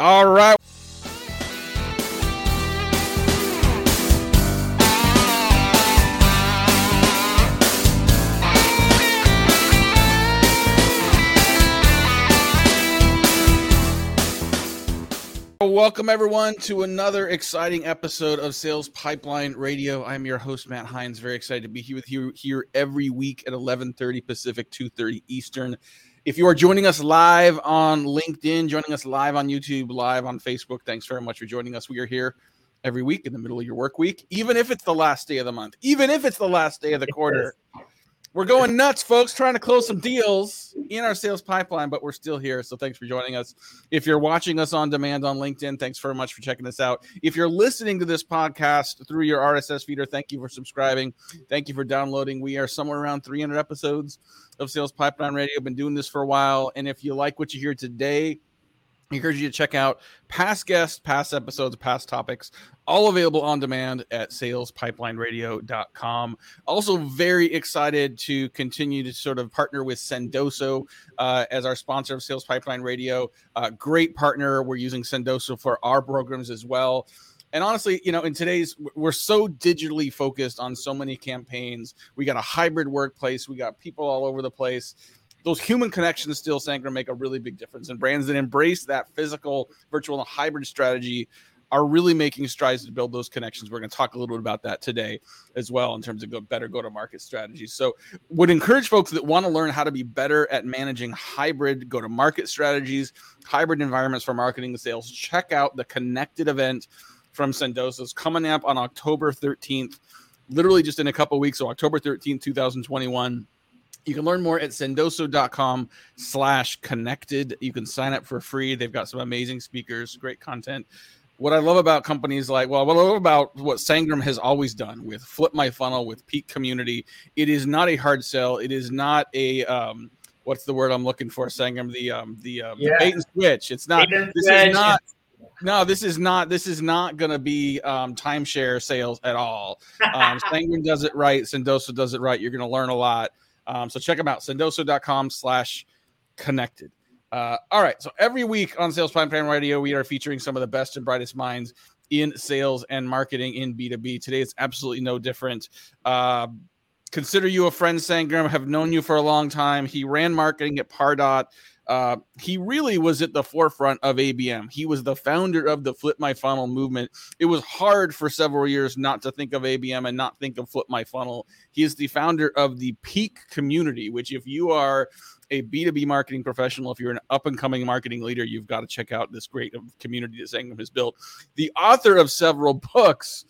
All right. Welcome everyone to another exciting episode of Sales Pipeline Radio. I'm your host Matt Heinz. Very excited to be here with you here every week at 11:30 Pacific, 2:30 Eastern. If you are joining us live on LinkedIn, joining us live on YouTube, live on Facebook, thanks very much for joining us. We are here every week in the middle of your work week, even if it's the last day of the month, even if it's the last day of the quarter. We're going nuts, folks, trying to close some deals in our sales pipeline, but we're still here. So thanks for joining us. If you're watching us on demand on LinkedIn, thanks very much for checking us out. If you're listening to this podcast through your RSS feeder, thank you for subscribing. Thank you for downloading. We are somewhere around 300 episodes of Sales Pipeline Radio. Been doing this for a while. And if you like what you hear today, I encourage you to check out past guests, past episodes, past topics, all available on demand at salespipelineradio.com. Also, very excited to continue to sort of partner with Sendoso uh, as our sponsor of Sales Pipeline Radio. Uh, great partner. We're using Sendoso for our programs as well. And honestly, you know, in today's, we're so digitally focused on so many campaigns. We got a hybrid workplace, we got people all over the place those human connections still Sangram make a really big difference. And brands that embrace that physical, virtual, and hybrid strategy are really making strides to build those connections. We're going to talk a little bit about that today as well in terms of go, better go to market strategies. So, would encourage folks that want to learn how to be better at managing hybrid go to market strategies, hybrid environments for marketing and sales. Check out the connected event from Sendoso's coming up on October 13th, literally just in a couple weeks. So, October 13th, 2021 you can learn more at sendoso.com slash connected. You can sign up for free. They've got some amazing speakers, great content. What I love about companies like, well, what I love about what Sangram has always done with Flip My Funnel, with Peak Community, it is not a hard sell. It is not a, um, what's the word I'm looking for, Sangram? The, um, the, um, yeah. the bait and switch. It's not, this is not, no, this is not. This is not going to be um, timeshare sales at all. Um, Sangram does it right. Sendoso does it right. You're going to learn a lot. Um, so check them out, sendoso.com slash connected. Uh, all right. So every week on Sales Pipeline Radio, we are featuring some of the best and brightest minds in sales and marketing in B2B. Today it's absolutely no different. Uh, consider you a friend, Sangram. Have known you for a long time. He ran marketing at Pardot. Uh, he really was at the forefront of ABM. He was the founder of the Flip My Funnel movement. It was hard for several years not to think of ABM and not think of Flip My Funnel. He is the founder of the Peak community, which, if you are a B2B marketing professional, if you're an up and coming marketing leader, you've got to check out this great community that Sangram has built. The author of several books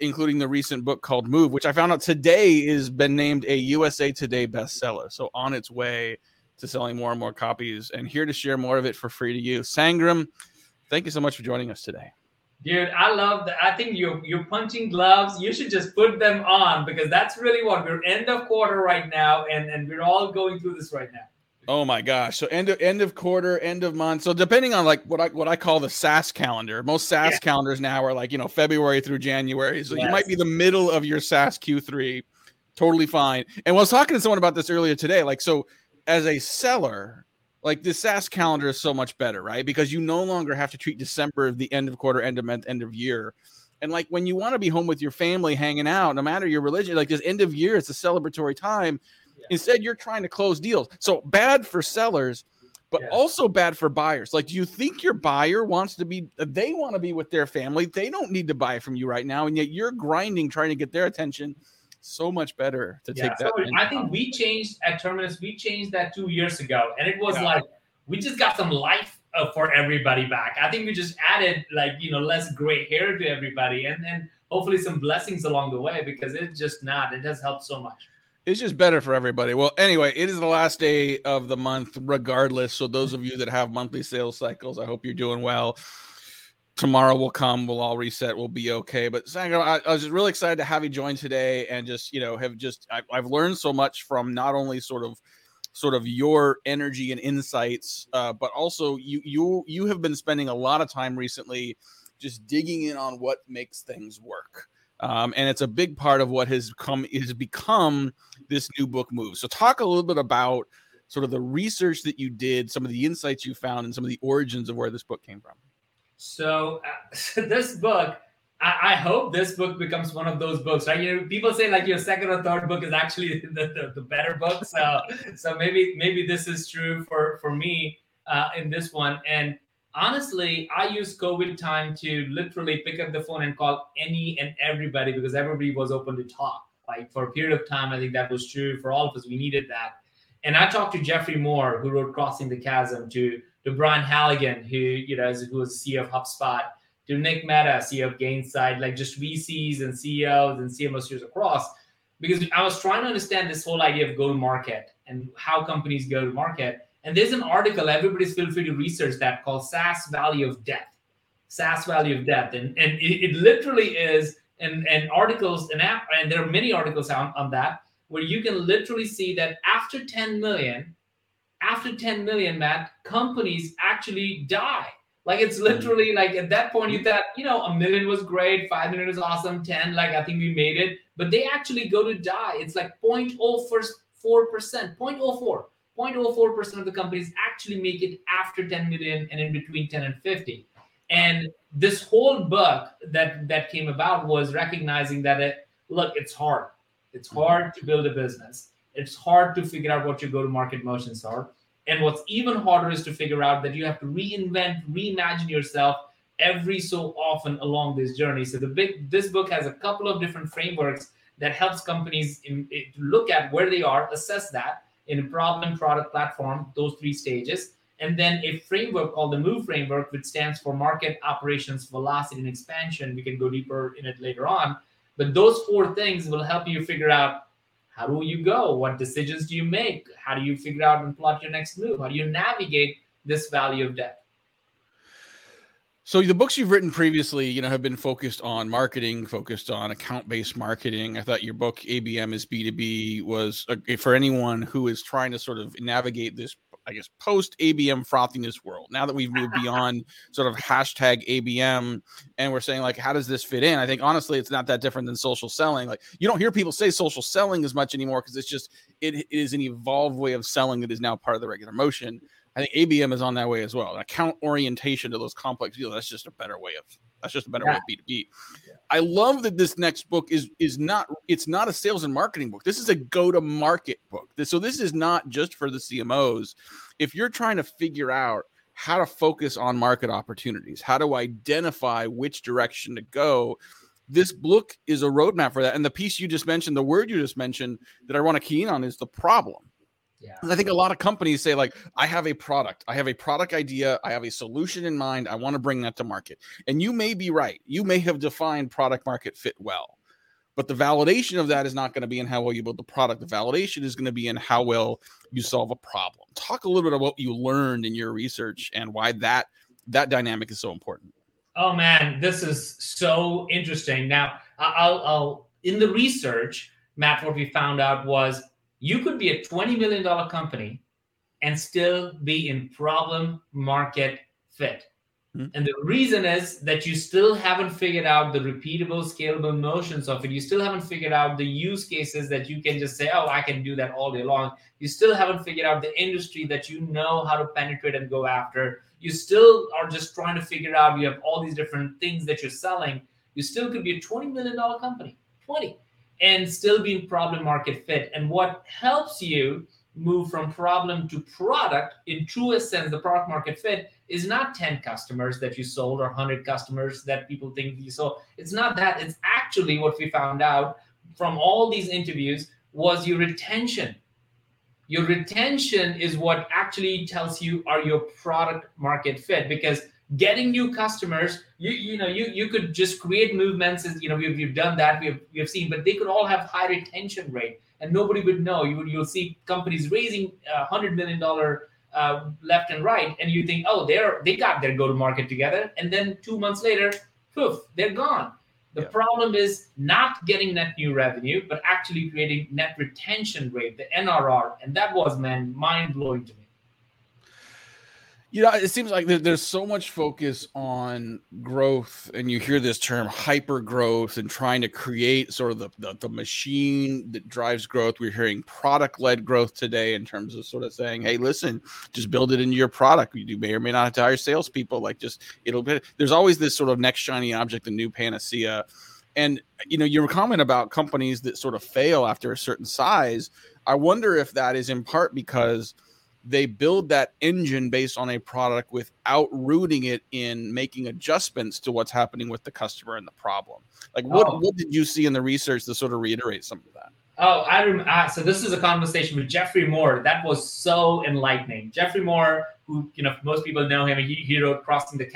including the recent book called Move, which I found out today is been named a USA Today bestseller. So on its way to selling more and more copies and here to share more of it for free to you. Sangram, thank you so much for joining us today. Dude, I love that. I think you you're punching gloves. You should just put them on because that's really what we're end of quarter right now, and and we're all going through this right now. Oh my gosh! So end of end of quarter, end of month. So depending on like what I what I call the SaaS calendar, most SaaS yeah. calendars now are like you know February through January. So yes. you might be the middle of your SaaS Q3, totally fine. And I was talking to someone about this earlier today. Like so, as a seller, like the SaaS calendar is so much better, right? Because you no longer have to treat December of the end of quarter, end of month, end of year. And like when you want to be home with your family, hanging out, no matter your religion, like this end of year, it's a celebratory time. Yeah. Instead, you're trying to close deals. So bad for sellers, but yeah. also bad for buyers. Like, do you think your buyer wants to be, they want to be with their family? They don't need to buy from you right now. And yet you're grinding, trying to get their attention so much better to yeah, take that. So I think we changed at Terminus. We changed that two years ago, and it was like we just got some life uh, for everybody back. I think we just added like you know less gray hair to everybody, and then hopefully some blessings along the way because it's just not. It has helped so much. It's just better for everybody. Well, anyway, it is the last day of the month, regardless. So those of you that have monthly sales cycles, I hope you're doing well. Tomorrow will come. We'll all reset. We'll be okay. But Sangram, I, I, was just really excited to have you join today and just you know have just I, i've learned so much from not only sort of sort of your energy and insights uh, but also you you you have been spending a lot of time recently just digging in on what makes things work um, and it's a big part of what has come has become this new book move so talk a little bit about sort of the research that you did some of the insights you found and some of the origins of where this book came from So, uh, this book, I, I, hope this book becomes one of those books, right? You people say like your second or third book is actually the, the, the better book. So, so maybe maybe this is true for for me uh, in this one. And honestly, I used COVID time to literally pick up the phone and call any and everybody because everybody was open to talk. Like for a period of time, I think that was true for all of us. We needed that. And I talked to Geoffrey Moore, who wrote Crossing the Chasm, to to Brian Halligan, who you know who was CEO of HubSpot, to Nick Mehta, CEO of Gainsight, like just VCs and CEOs and CMOs across, because I was trying to understand this whole idea of go to market and how companies go to market. And there's an article, everybody's feel free to research that called SaaS Valley of Death. SaaS Valley of Death. And, and it, it literally is, and, and articles, and, app, and there are many articles on, on that, where you can literally see that after 10 million, after 10 million, Matt, companies actually die. Like it's mm-hmm. literally like at that point you mm-hmm. thought, you know, a million was great, five million was awesome, 10, like I think we made it. But they actually go to die. It's like 0.04%, 0.04, 0.04% of the companies actually make it after 10 million and in between 10 and 50. And this whole book that that came about was recognizing that it look, it's hard. It's hard to build a business. It's hard to figure out what your go to market motions are. And what's even harder is to figure out that you have to reinvent, reimagine yourself every so often along this journey. So the big this book has a couple of different frameworks that helps companies in, in, look at where they are, assess that in a problem, product, platform, those three stages, and then a framework called the MOVE framework, which stands for market, operations, velocity, and expansion. We can go deeper in it later on. But those four things will help you figure out how do you go? What decisions do you make? How do you figure out and plot your next move? How do you navigate this valley of death? So the books you've written previously, you know, have been focused on marketing, focused on account-based marketing. I thought your book ABM is B2B was for anyone who is trying to sort of navigate this I guess post ABM frothiness world. Now that we've moved beyond sort of hashtag ABM and we're saying like, how does this fit in? I think honestly, it's not that different than social selling. Like you don't hear people say social selling as much anymore because it's just it is an evolved way of selling that is now part of the regular motion. I think ABM is on that way as well. An account orientation to those complex deals. That's just a better way of that's just a better yeah. way of B two B. I love that this next book is is not it's not a sales and marketing book. This is a go to market book. This, so this is not just for the CMOs. If you're trying to figure out how to focus on market opportunities, how to identify which direction to go, this book is a roadmap for that. And the piece you just mentioned, the word you just mentioned that I want to key in on is the problem. Yeah. I think a lot of companies say, like, I have a product, I have a product idea, I have a solution in mind, I want to bring that to market. And you may be right. You may have defined product market fit well, but the validation of that is not going to be in how well you build the product. The validation is going to be in how well you solve a problem. Talk a little bit about what you learned in your research and why that that dynamic is so important. Oh man, this is so interesting. Now, I'll, I'll in the research, Matt, what we found out was you could be a $20 million company and still be in problem market fit. Mm-hmm. And the reason is that you still haven't figured out the repeatable, scalable motions of it. You still haven't figured out the use cases that you can just say, oh, I can do that all day long. You still haven't figured out the industry that you know how to penetrate and go after. You still are just trying to figure out, you have all these different things that you're selling. You still could be a $20 million company. 20 and still being problem market fit. And what helps you move from problem to product in truest sense, the product market fit is not 10 customers that you sold or 100 customers that people think you sold. It's not that. It's actually what we found out from all these interviews was your retention. Your retention is what actually tells you are your product market fit because getting new customers you you know you you could just create movements and you know we've, we've done that we've, we've seen but they could all have high retention rate and nobody would know. You would you'll see companies raising a hundred million dollar uh, left and right and you think oh they're they got their go to market together and then two months later poof they're gone. The yeah. problem is not getting net new revenue but actually creating net retention rate the nrr and that was man mind blowing to me You know, it seems like there's so much focus on growth, and you hear this term hyper growth and trying to create sort of the, the, the machine that drives growth. We're hearing product led growth today in terms of sort of saying, hey, listen, just build it into your product. You may or may not have to hire salespeople. Like, just it'll be, there's always this sort of next shiny object, the new panacea. And, you know, your comment about companies that sort of fail after a certain size, I wonder if that is in part because they build that engine based on a product without rooting it in making adjustments to what's happening with the customer and the problem. Like, what oh. what did you see in the research to sort of reiterate some of that? Oh, I remember. So this is a conversation with Geoffrey Moore that was so enlightening. Geoffrey Moore, who you know most people know him, he, he wrote "Crossing the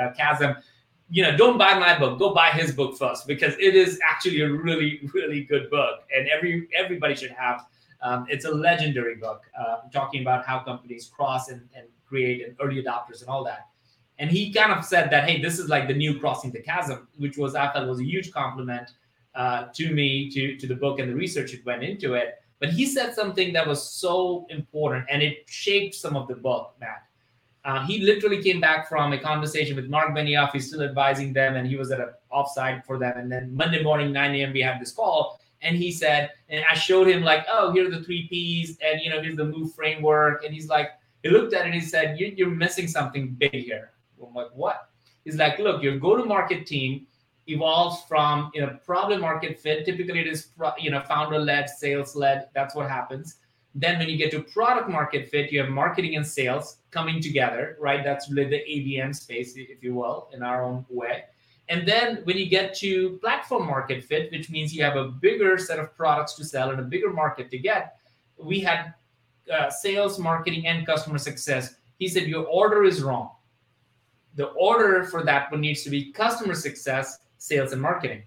uh, Chasm." You know, don't buy my book. Go buy his book first because it is actually a really, really good book, and every everybody should have um, it's a legendary book uh, talking about how companies cross and, and create and early adopters and all that. And he kind of said that, hey, this is like the new crossing the chasm, which was I felt was a huge compliment uh, to me, to, to the book and the research that went into it. But he said something that was so important and it shaped some of the book, Matt. Uh, he literally came back from a conversation with Marc Benioff. He's still advising them, and he was at an offsite for them. And then Monday morning, 9 a.m., we had this call, and he said, and I showed him like, oh, here are the three P's, and you know, here's the move framework. And he's like, he looked at it and he said, you're missing something big here. I'm like, what? He's like, look, your go-to-market team evolves from you know problem market fit. Typically, it is you know founder-led, sales-led. That's what happens. Then when you get to product market fit, you have marketing and sales coming together, right? That's really the ABM space, if you will, in our own way. And then when you get to platform market fit, which means you have a bigger set of products to sell and a bigger market to get, we had uh, sales, marketing, and customer success. He said, Your order is wrong. The order for that one needs to be customer success, sales, and marketing.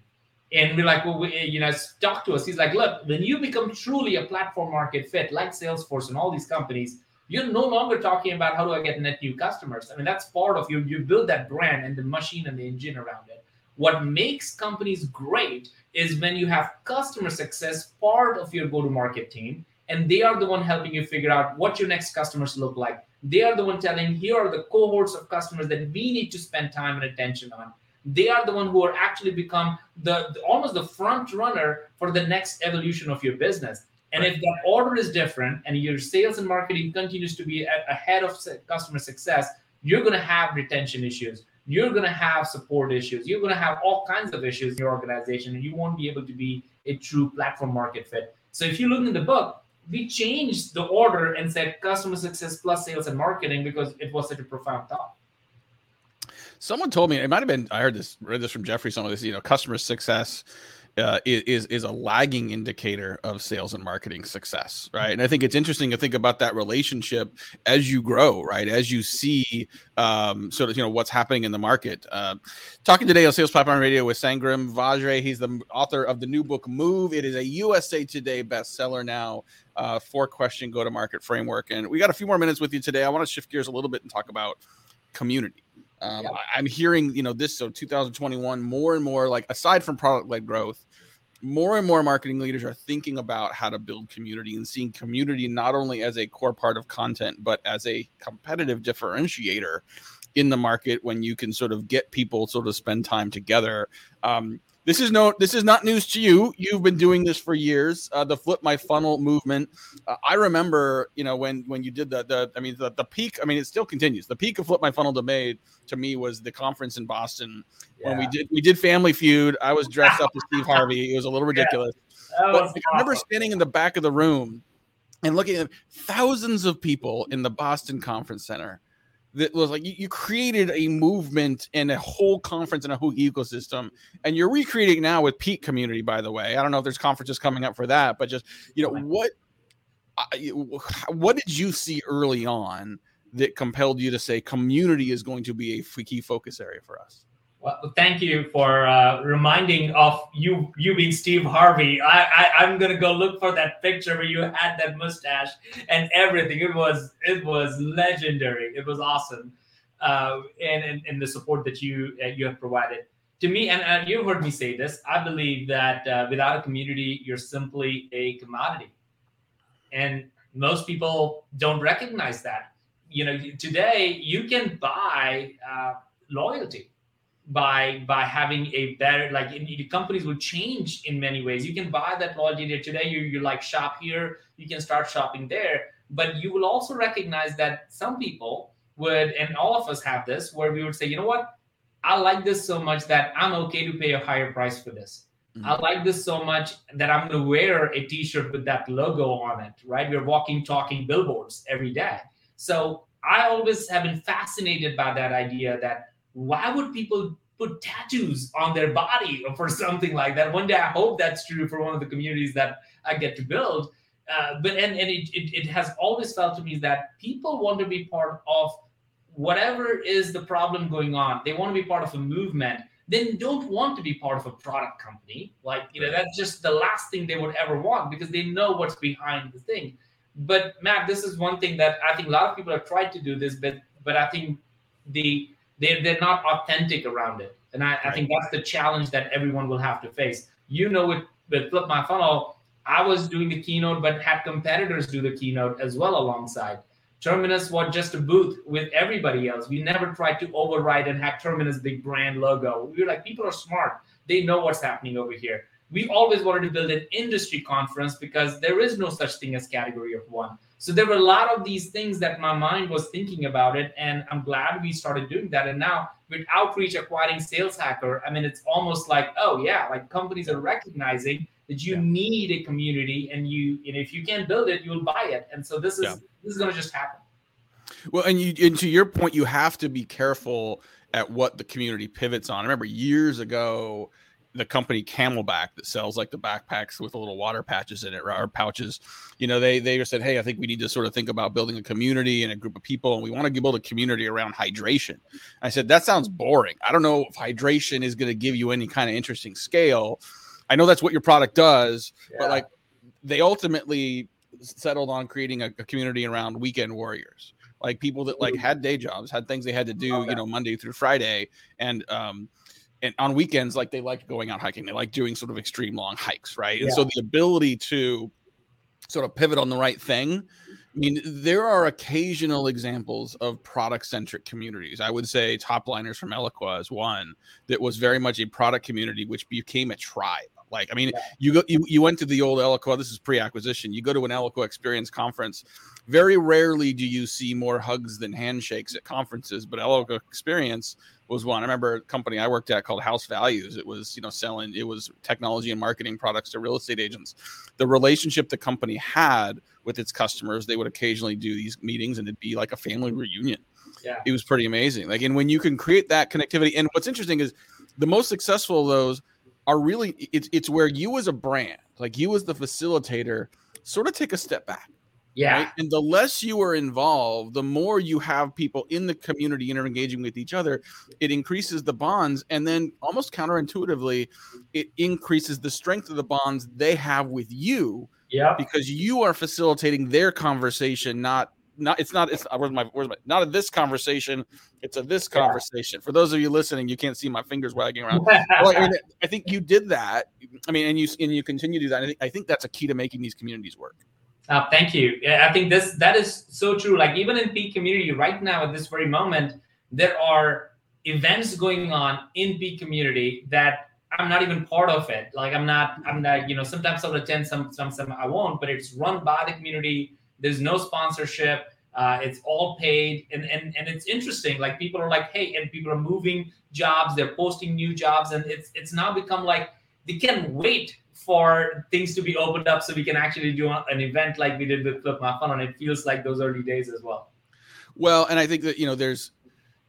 And we're like, well, we, you know, talk to us. He's like, look, when you become truly a platform market fit, like Salesforce and all these companies, you're no longer talking about how do I get net new customers. I mean, that's part of you. You build that brand and the machine and the engine around it. What makes companies great is when you have customer success part of your go-to-market team, and they are the one helping you figure out what your next customers look like. They are the one telling here are the cohorts of customers that we need to spend time and attention on. They are the one who are actually become the, the almost the front runner for the next evolution of your business. And right. if that order is different and your sales and marketing continues to be ahead of customer success, you're going to have retention issues. You're going to have support issues. You're going to have all kinds of issues in your organization, and you won't be able to be a true platform market fit. So if you look in the book, we changed the order and said customer success plus sales and marketing because it was such a profound thought. Someone told me it might have been I heard this read this from Geoffrey. Some of this, you know, customer success uh, is is a lagging indicator of sales and marketing success, right? And I think it's interesting to think about that relationship as you grow, right? As you see um, sort of you know what's happening in the market. Uh, talking today on Sales Pipeline Radio with Sangram Vajre. He's the author of the new book Move. It is a USA Today bestseller now. Uh, four question go to market framework, and we got a few more minutes with you today. I want to shift gears a little bit and talk about community. Um, yeah. I'm hearing, you know, this so 2021 more and more like aside from product led growth, more and more marketing leaders are thinking about how to build community and seeing community not only as a core part of content, but as a competitive differentiator in the market when you can sort of get people sort of spend time together. Um, this is no this is not news to you you've been doing this for years uh, the flip my funnel movement uh, i remember you know when when you did the the i mean the, the peak i mean it still continues the peak of flip my funnel to made to me was the conference in boston yeah. when we did we did family feud i was dressed up as steve harvey it was a little ridiculous yeah. but awesome. i remember standing in the back of the room and looking at thousands of people in the boston conference center that was like you, you, created a movement and a whole conference and a whole ecosystem and you're recreating now with peak community by the way. I don't know if there's conferences coming up for that but just you know what uh, what did you see early on that compelled you to say community is going to be a key focus area for us well, thank you for uh, reminding of you you being Steve Harvey. I, I am gonna go look for that picture where you had that mustache and everything. It was it was legendary. It was awesome, uh, and, and and the support that you uh, you have provided to me. And, and you've heard me say this. I believe that uh, without a community, you're simply a commodity, and most people don't recognize that you know today you can buy uh, loyalty by by having a better like in, the companies will change in many ways. You can buy that loyalty there today you, you like shop here you can start shopping there. But you will also recognize that some people would and all of us have this where we would say you know what? I like this so much that i'm okay to pay a higher price for this. Mm-hmm. i like this so much that i'm going to wear a t-shirt with that logo on it right? We're walking talking billboards every day. So i always have been fascinated by that idea that why would people put tattoos on their body for something like that? One day, I hope that's true for one of the communities that I get to build. Uh, but and, and it, it, it has always felt to me that people want to be part of whatever is the problem going on. They want to be part of a movement. Then don't want to be part of a product company. Like, you know, that's just the last thing they would ever want because they know what's behind the thing. But Matt, this is one thing that I think a lot of people have tried to do this, but but I think the they're, they're not authentic around it. And I, right. I think that's the challenge that everyone will have to face. You know, with, with Flip My Funnel, I was doing the keynote, but had competitors do the keynote as well alongside. Terminus was just a booth with everybody else. We never tried to override and have Terminus big brand logo. We were like, people are smart. They know what's happening over here. We always wanted to build an industry conference because there is no such thing as category of one. So there were a lot of these things that my mind was thinking about it, and I'm glad we started doing that. And now with outreach acquiring Sales Hacker, I mean, it's almost like, oh yeah, like companies are recognizing that you yeah. need a community, and you, and if you can't build it, you'll buy it. And so this is yeah. this is going to just happen. Well, and you, and to your point, you have to be careful at what the community pivots on. I remember years ago the company CamelBak that sells like the backpacks with the little water patches in it or pouches, you know, they they said, hey, I think we need to sort of think about building a community and a group of people, and we want to build a community around hydration. I said that sounds boring. I don't know if hydration is going to give you any kind of interesting scale. I know that's what your product does, yeah. but like they ultimately settled on creating a, a community around weekend warriors like people that like had day jobs, had things they had to do, okay. you know, Monday through Friday, and um, and on weekends, like they like going out hiking. They like doing sort of extreme long hikes, right? Yeah. And so the ability to sort of pivot on the right thing. I mean, there are occasional examples of product centric communities. I would say Topliners from Eloqua is one that was very much a product community, which became a tribe. Like, I mean, yeah. you go, you, you went to the old Eloqua. This is pre-acquisition. You go to an Eloqua experience conference. Very rarely do you see more hugs than handshakes at conferences, but Eloqua experience was one. I remember a company I worked at called House Values. It was, you know, selling it was technology and marketing products to real estate agents. The relationship the company had with its customers, they would occasionally do these meetings and it'd be like a family reunion. Yeah. It was pretty amazing. Like, and when you can create that connectivity, and what's interesting is the most successful of those are really it's it's where you as a brand, like you as the facilitator, sort of take a step back yeah. Right? And the less you are involved, the more you have people in the community interengaging with each other, it increases the bonds. And then almost counterintuitively, it increases the strength of the bonds they have with you. Yeah. Because you are facilitating their conversation, not not it's not it's where's my where's my not a this conversation it's a this conversation yeah. for those of you listening you can't see my fingers wagging around well, I, mean, I, think you did that i mean and you and you continue to do that I think, I think that's a key to making these communities work uh, thank you. I think this that is so true. Like even in Peak community right now at this very moment, there are events going on in Peak community that I'm not even part of it. Like I'm not. I'm not. You know, sometimes I'll attend, some some some I won't. But it's run by the community. There's no sponsorship. Uh, it's all paid, and and and it's interesting. Like people are like, hey, and people are moving jobs. They're posting new jobs, and it's it's now become like they can't wait for things to be opened up so we can actually do an event like we did with Flip My Funnel. And it feels like those early days as well. Well, and I think that, you know, there's,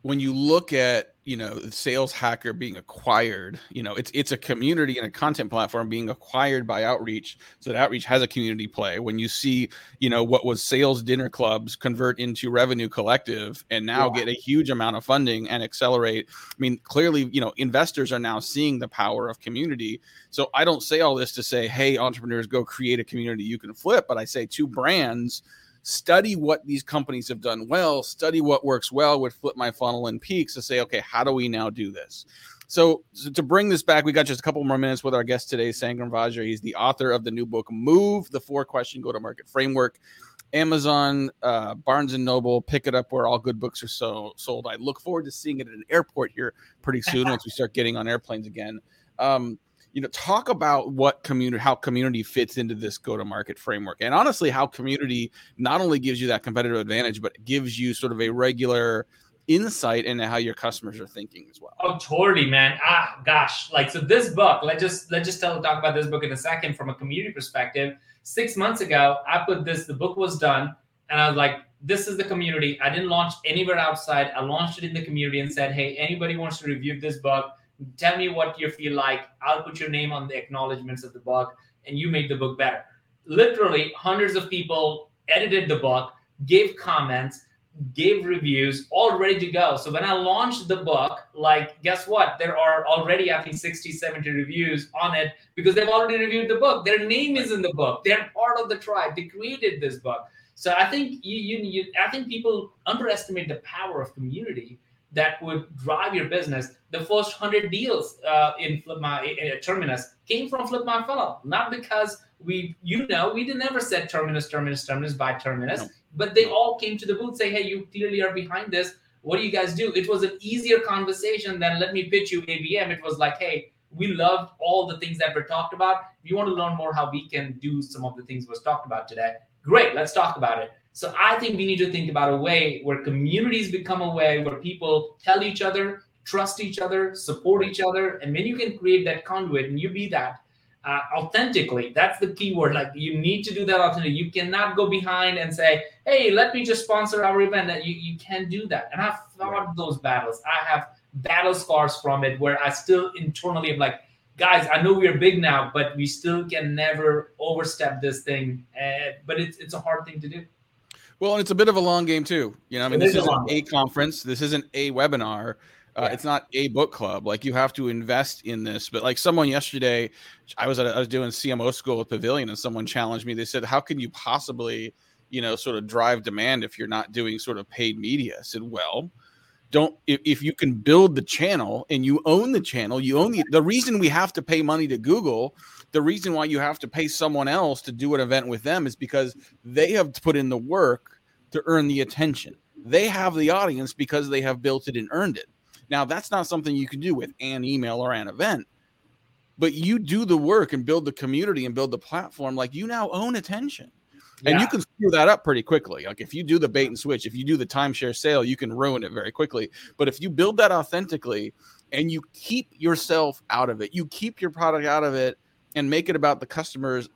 when you look at you know sales hacker being acquired you know it's it's a community and a content platform being acquired by outreach. So that outreach has a community play. When you see you know what was sales dinner clubs convert into revenue collective and now yeah. get a huge amount of funding and accelerate i mean clearly you know investors are now seeing the power of community. So i don't say all this to say hey entrepreneurs go create a community you can flip but i say two brands study what these companies have done well, study what works well with Flip My Funnel and Peaks to say, okay, how do we now do this? So, so, to bring this back, we got just a couple more minutes with our guest today, Sangram Vajre. He's the author of the new book, Move, the four question go to market framework. Amazon, uh, Barnes and Noble, pick it up where all good books are so sold. I look forward to seeing it at an airport here pretty soon once we start getting on airplanes again. Um, you know, talk about what community, how community fits into this go-to-market framework, and honestly, how community not only gives you that competitive advantage, but gives you sort of a regular insight into how your customers are thinking as well. Oh, totally, man. Ah, gosh, like so. This book, let's just let's just tell, talk about this book in a second from a community perspective. Six months ago, I put this. The book was done, and I was like, "This is the community." I didn't launch anywhere outside. I launched it in the community and said, "Hey, anybody wants to review this book? Tell me what you feel like. I'll put your name on the acknowledgments of the book, and you made the book better." Literally, hundreds of people edited the book, gave comments gave reviews all ready to go. So when i launched the book like guess what? There are already i think 60 70 reviews on it because they've already reviewed the book. Their name is in the book. They're part of the tribe. They created this book. So i think you, you, you i think people underestimate the power of community that would drive your business the first 100 deals uh, in flip my uh, terminus came from flip my funnel. Not because we you know we didn't ever said terminus terminus terminus by terminus no. but they all came to the booth say hey you clearly are behind this. What do you guys do? It was an easier conversation than let me pitch you abm it was like hey we loved all the things that were talked about. If you want to learn more how we can do some of the things was talked about today great let's talk about it so i think we need to think about a way where communities become a way where people tell each other trust each other support each other and when you can create that conduit and you be that uh, authentically. That's the key word. Like you need to do that authentically. You cannot go behind and say, "Hey, let me just sponsor our event." That you you can't do that. And I've fought right. those battles. I have battle scars from it where I still internally am like, guys, I know we're big now, but we still can never overstep this thing. Uh, but it's it's a hard thing to do. Well, and it's a bit of a long game too. You know, I mean, it this is isn't a conference. This isn't a webinar. Uh, yeah. It's not a book club. Like you have to invest in this. But like someone yesterday, I was at a, I was doing CMO school at Pavilion, and someone challenged me. They said, "How can you possibly, you know, sort of drive demand if you're not doing sort of paid media?" I said, "Well." Don't if, if you can build the channel and you own the channel, you own the the reason we have to pay money to Google the reason why you have to pay someone else to do an event with them is because they have put in the work to earn the attention. They have the audience because they have built it and earned it. Now, that's not something you can do with an email or an event, but you do the work and build the community and build the platform. Like you now own attention. Yeah. And you can screw that up pretty quickly. Like if you do the bait and switch, if you do the timeshare sale, you can ruin it very quickly. But if you build that authentically and you keep yourself out of it, you keep your product out of it and make it about the customers,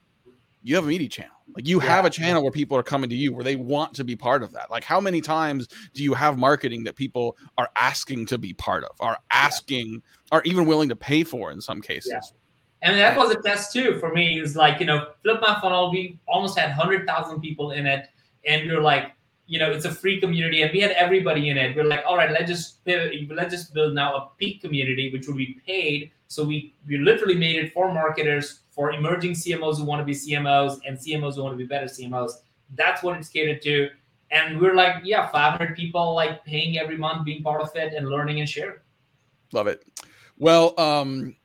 you have a media channel. Like you yeah. have a channel where people are coming to you where they want to be part of that. Like how many times do you have marketing that people are asking to be part of, are asking, yeah. are even willing to pay for in some cases? Yeah. And that was a test too for me. Is like you know, flip my funnel. We almost had hundred thousand people in it, and we are like, you know, it's a free community, and we had everybody in it. We're like, all right, let's just let's just build now a peak community, which will be paid. So we we literally made it for marketers for emerging CMOs who want to be CMOs and CMOs who want to be better CMOs. That's what it's catered to. And we're like, yeah, 500 people like paying every month, being part of it and learning and sharing. Love it. Well, um,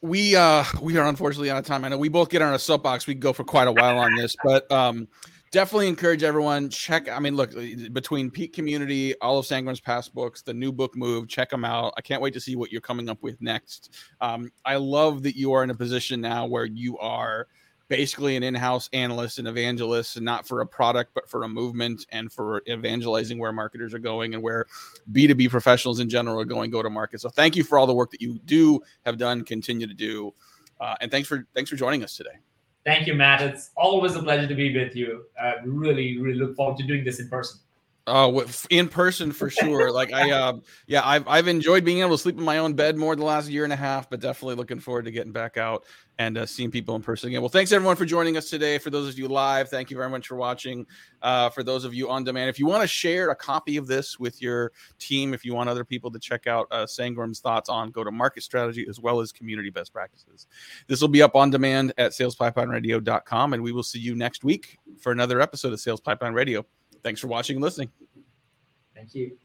we uh we are unfortunately out of time. I know we both get on a soapbox. We go for quite a while on this, but um definitely encourage everyone check i mean look between peak community all of sangram's past books the new book move check them out. I can't wait to see what you're coming up with next. Um, i love that you are in a position now where you are basically an in-house analyst and evangelist and not for a product but for a movement and for evangelizing where marketers are going and where b2b professionals in general are going go to market. So thank you for all the work that you do have done continue to do uh, and thanks for thanks for joining us today Thank you, Matt. It's always a pleasure to be with you. Uh, I really, really look forward to doing this in person. Oh, in person for sure. like I, uh, yeah, I've I've enjoyed being able to sleep in my own bed more the last year and a half, but definitely looking forward to getting back out and uh, seeing people in person again. Well, thanks everyone for joining us today. For those of you live, thank you very much for watching. Uh, for those of you on demand, if you want to share a copy of this with your team, if you want other people to check out uh, Sangram's thoughts on go to market strategy as well as community best practices, this will be up on demand at salespipelineradiocom and we will see you next week for another episode of Sales Pipeline Radio. Thanks for watching and listening. Thank you.